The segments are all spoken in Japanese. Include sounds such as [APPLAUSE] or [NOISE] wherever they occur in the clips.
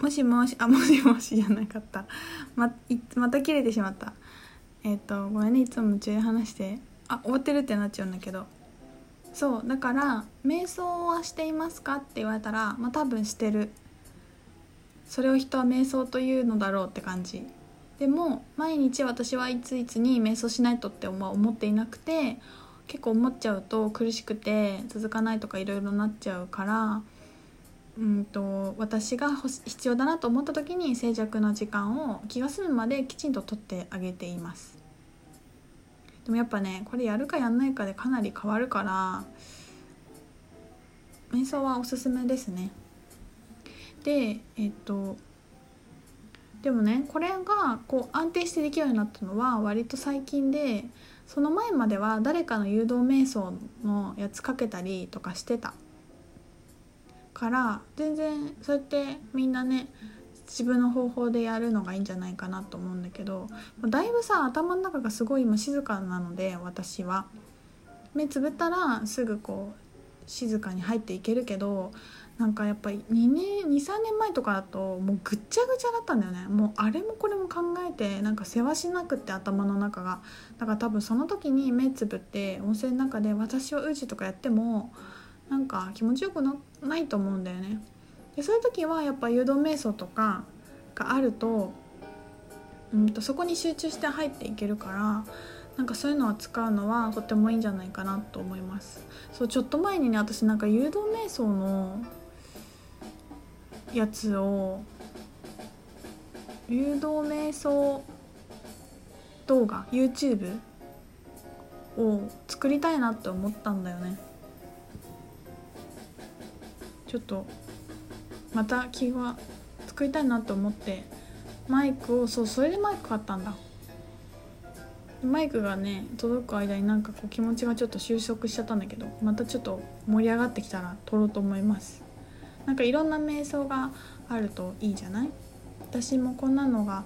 もしもし [LAUGHS] あもしもしじゃなかった。ままた切れてしまった。えっ、とごめんねいつも夢中で話して。あ終わってるってなっちゃうんだけど。そうだから瞑想はしていますかって言われたらまあ多分してる。それを人は瞑想というのだろうって感じ。でも毎日私はいついつに瞑想しないとって思っていなくて結構思っちゃうと苦しくて続かないとかいろいろなっちゃうからうんと私が必要だなと思った時に静寂な時間を気が済むまできちんと取ってあげています。でもやっぱねこれやるかやんないかでかなり変わるから瞑想はおすすめですね。でえっとでもねこれがこう安定してできるようになったのは割と最近でその前までは誰かの誘導瞑想のやつかけたりとかしてた。から全然そうやってみんなね自分の方法でやるのがいいんじゃないかなと思うんだけどだいぶさ頭の中がすごい今静かなので私は。目つぶったらすぐこう静かに入っていけるけどなんかやっぱり2年23年前とかだともうぐっちゃぐちゃだったんだよね。もうあれもこれも考えてなんか世話しなくって頭の中が。だから多分その時に目つぶって温泉の中で私は宇治とかやってもなんか気持ちよくないと思うんだよね。でそういう時はやっぱ誘導瞑想とかがあると,、うんとそこに集中して入っていけるからなんかそういうのを使うのはとてもいいんじゃないかなと思います。そうちょっと前にね私なんか誘導瞑想のやつを誘導瞑想動画 YouTube を作りたいなって思ったんだよね。ちょっとまた気が作りたいなと思ってマイクをそうそれでマイク買ったんだ。マイクがね届く間になんかこう気持ちがちょっと収束しちゃったんだけどまたちょっと盛り上がってきたら撮ろうと思います。なんかいろんな瞑想があるといいじゃない？私もこんなのが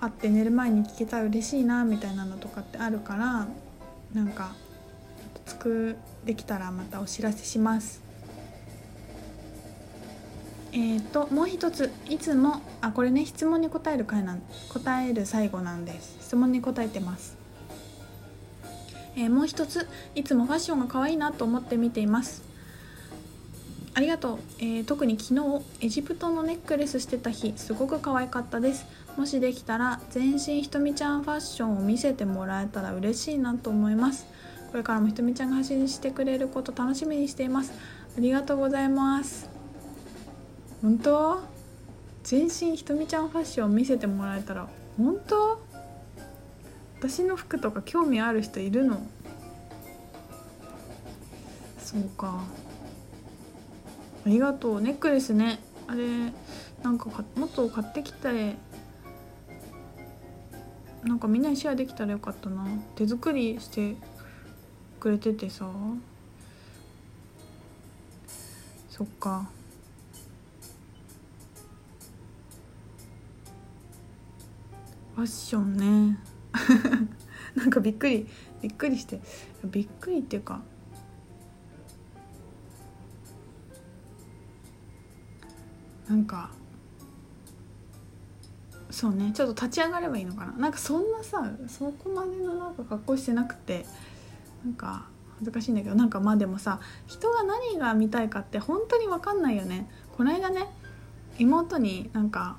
あって寝る前に聞けたら嬉しいなみたいなのとかってあるからなんか作できたらまたお知らせします。えーと、もう一ついつもあこれね質問に答える回なん答える最後なんです。質問に答えてます。えー、もう一ついつもファッションが可愛いなと思って見ています。ありがとう、えー、特に昨日エジプトのネックレスしてた日すごく可愛かったです。もしできたら全身ひとみちゃんファッションを見せてもらえたら嬉しいなと思います。これからもひとみちゃんが発信してくれること楽しみにしています。ありがとうございます。本当？全身ひとみちゃんファッション見せてもらえたら本当？私の服とか興味ある人いるの？そうか。ありがとう。ネックレスね。あれなんかもっと買ってきて。なんかみんなにシェアできたらよかったな。手作りしてくれててさ。そっか。ファッションね。[LAUGHS] なんかびっくりびっくりして。びっくりっていうか。なんかそうね。ちょっと立ち上がればいいのかな。なんかそんなさそこまでのなんか格好してなくてなんか恥ずかしいんだけど。なんかまあでもさ人が何が見たいかって本当に分かんないよね。この間ね妹になんか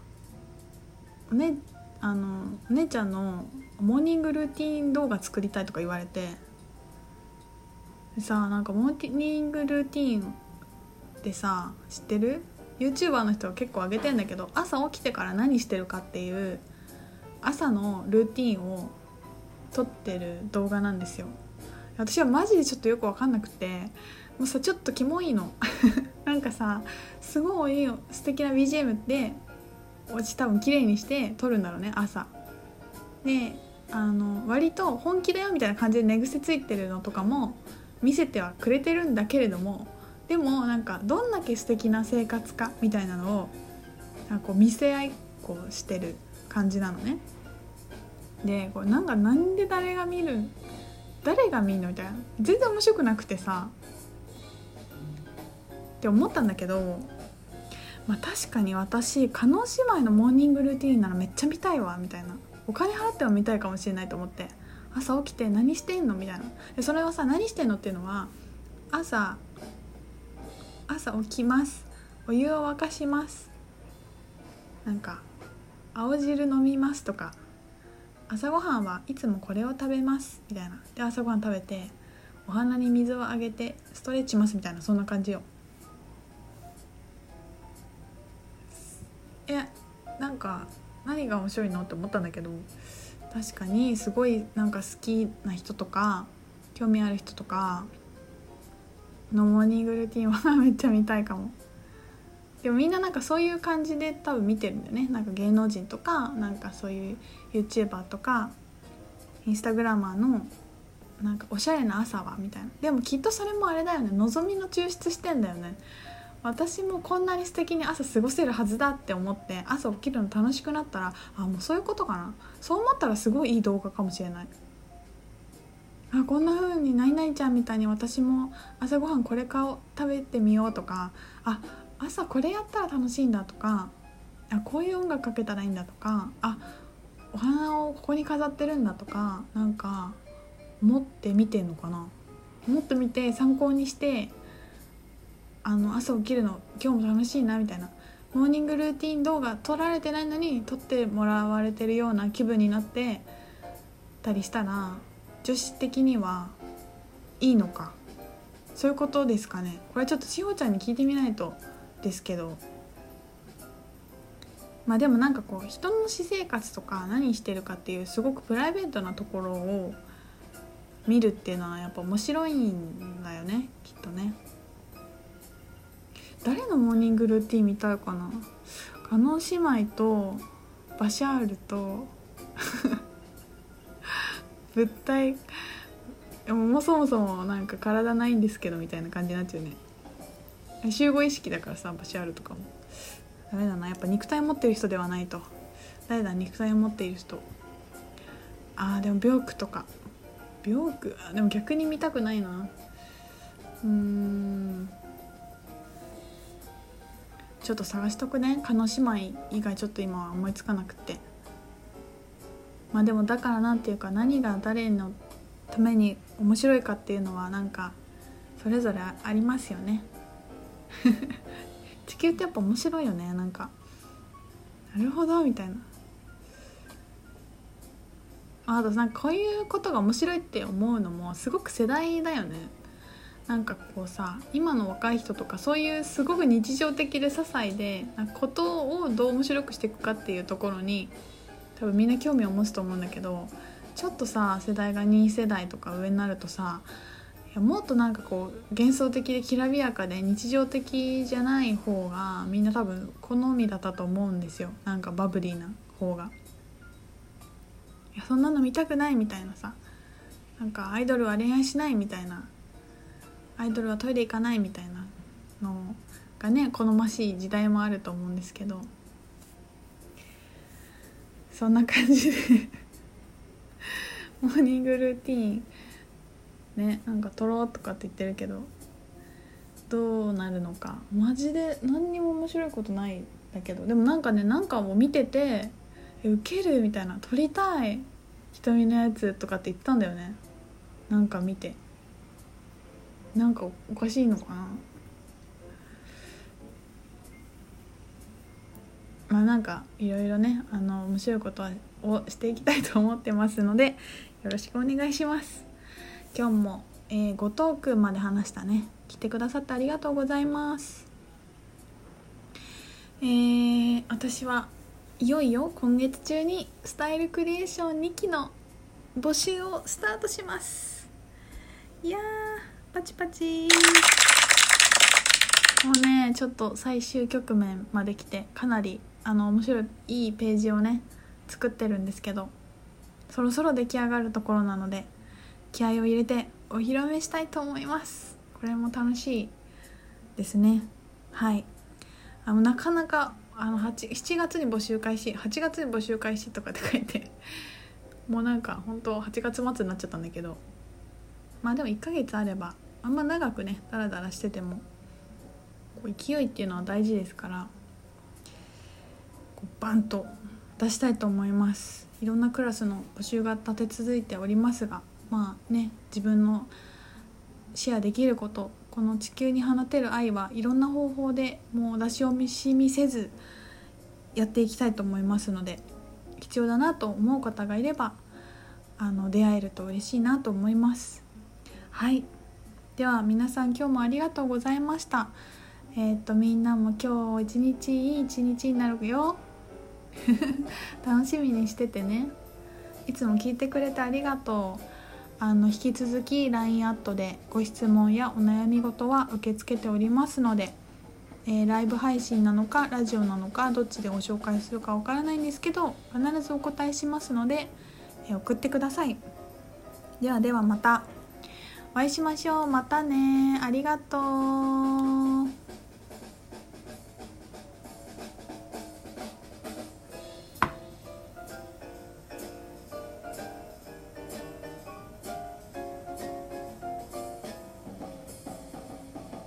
ねあのお姉ちゃんのモーニングルーティン動画作りたいとか言われてでさなんかモーニングルーティンってさ知ってる？YouTuber の人は結構上げてんだけど朝起きてから何してるかっていう朝のルーティンを撮ってる動画なんですよ。私はマジでちょっとよく分かんなくてもうさちょっとキモいの。[LAUGHS] なんかさすごい素敵な BGM で落ち多分綺麗にして撮るんだろうね朝。であの割と本気だよみたいな感じで寝癖ついてるのとかも見せてはくれてるんだけれどもでもなんかどんだけ素敵な生活かみたいなのをなんかこう見せ合いこうしてる感じなのね。でこれなんかなんで誰が見る誰が見るのみたいな。全然面白くなくてさって思ったんだけどまあ確かに私加納姉妹のモーニングルーティンならめっちゃ見たいわみたいな。お金払っても見たいかもしれないと思って朝起きて何してんのみたいな。でそれはさ何してんのっていうのは朝朝起きます。お湯を沸かします。なんか青汁飲みますとか。朝ごはんはいつもこれを食べますみたいな。で朝ごはん食べてお花に水をあげてストレッチしますみたいなそんな感じよ。か何が面白いのって思ったんだけど確かにすごいなんか好きな人とか興味ある人とかのモーニングルーティンはめっちゃ見たいかも。でもみんななんかそういう感じで多分見てるんだよね。なんか芸能人とかなんかそういう YouTuber とかインスタグラマーのなんかおしゃれな朝はみたいな。でもきっとそれもあれだよね。望みの抽出してんだよね。私もこんなに素敵に朝過ごせるはずだって思って朝起きるの楽しくなったらあもうそういうことかな。そう思ったらすごいいい動画かもしれない。あこんな風にないないちゃんみたいに私も朝ごはんこれかを食べてみようとかあ朝これやったら楽しいんだとかあこういう音楽かけたらいいんだとかあお花をここに飾ってるんだとかなんか持って見てんのかな。持ってみて参考にしてあの朝起きるの今日も楽しいなみたいな。モーニングルーティン動画撮られてないのに撮ってもらわれてるような気分になってたりしたら女子的にはいいのか。そういうことですかね。これちょっとしほちゃんに聞いてみないとですけど。まあでもなんかこう人の私生活とか何してるかっていうすごくプライベートなところを見るっていうのはやっぱ面白いんだよねきっとね。誰のモーニングルーティン見たいかな？加納姉妹とバシャールと [LAUGHS] 物体もそもそもなんか体ないんですけどみたいな感じになっちゃうね。集合意識だからさバシャールとかも。ダメだな。やっぱ肉体持ってる人ではないと。誰だ？肉体を持っている人。あーでもビョークとか。ビョークでも逆に見たくないな。うーん。ちょっと探しとくね。叶姉妹以外ちょっと今は思いつかなくて。まあでもだからなんていうか何が誰のために面白いかっていうのはなんかそれぞれありますよね。[LAUGHS] 地球ってやっぱ面白いよね。なんかなるほどみたいな。あとなんかこういうことが面白いって思うのもすごく世代だよね。なんかこうさ今の若い人とかそういうすごく日常的で些細でなことをどう面白くしていくかっていうところに多分みんな興味を持つと思うんだけどちょっとさ世代が2世代とか上になるとさいやもっとなんかこう幻想的できらびやかで日常的じゃない方がみんな多分好みだったと思うんですよなんかバブリーな方が。いやそんなの見たくないみたいなさなんかアイドルは恋愛しないみたいなアイドルはトイレ行かないみたいなのがね好ましい時代もあると思うんですけどそんな感じでモーニングルーティンねなんか撮ろうとかって言ってるけどどうなるのか。マジで何にも面白いことないんだけどでもなんかねなんかもう見ててウケるみたいな撮りたい瞳のやつとかって言ったんだよね。なんか見て。なんかおかしいのかな。まあなんかいろいろねあの面白いことをしていきたいと思ってますのでよろしくお願いします。今日も、えー、後藤くんまで話したね。来てくださってありがとうございます。えー、私はいよいよ今月中にスタイルクリエーション2期の募集をスタートします。いやパチパチ。もうねちょっと最終局面まで来てかなりあの面白いいいページをね作ってるんですけどそろそろ出来上がるところなので気合を入れてお披露目したいと思います。これも楽しいですね。はい。あのなかなかあの7月に募集開始8月に募集開始とかって書いてもうなんか本当8月末になっちゃったんだけどまあでも1ヶ月あればあんま長くねダラダラしててもこう勢いっていうのは大事ですからこうバンと出したいと思います。いろんなクラスの募集が立て続いておりますがまあね自分のシェアできることこの地球に放てる愛はいろんな方法でもう出し惜しみせずやっていきたいと思いますので必要だなと思う方がいればあの出会えると嬉しいなと思います。はい。では皆さん今日もありがとうございました。えっ、とみんなも今日一日いい一日になるよ。[LAUGHS] 楽しみにしててね。いつも聞いてくれてありがとう。あの引き続き LINE アットでご質問やお悩み事は受け付けておりますので、えー、ライブ配信なのかラジオなのかどっちでご紹介するかわからないんですけど必ずお答えしますので、えー、送ってください。ではではまた。お会いしましょう。またねありがとう。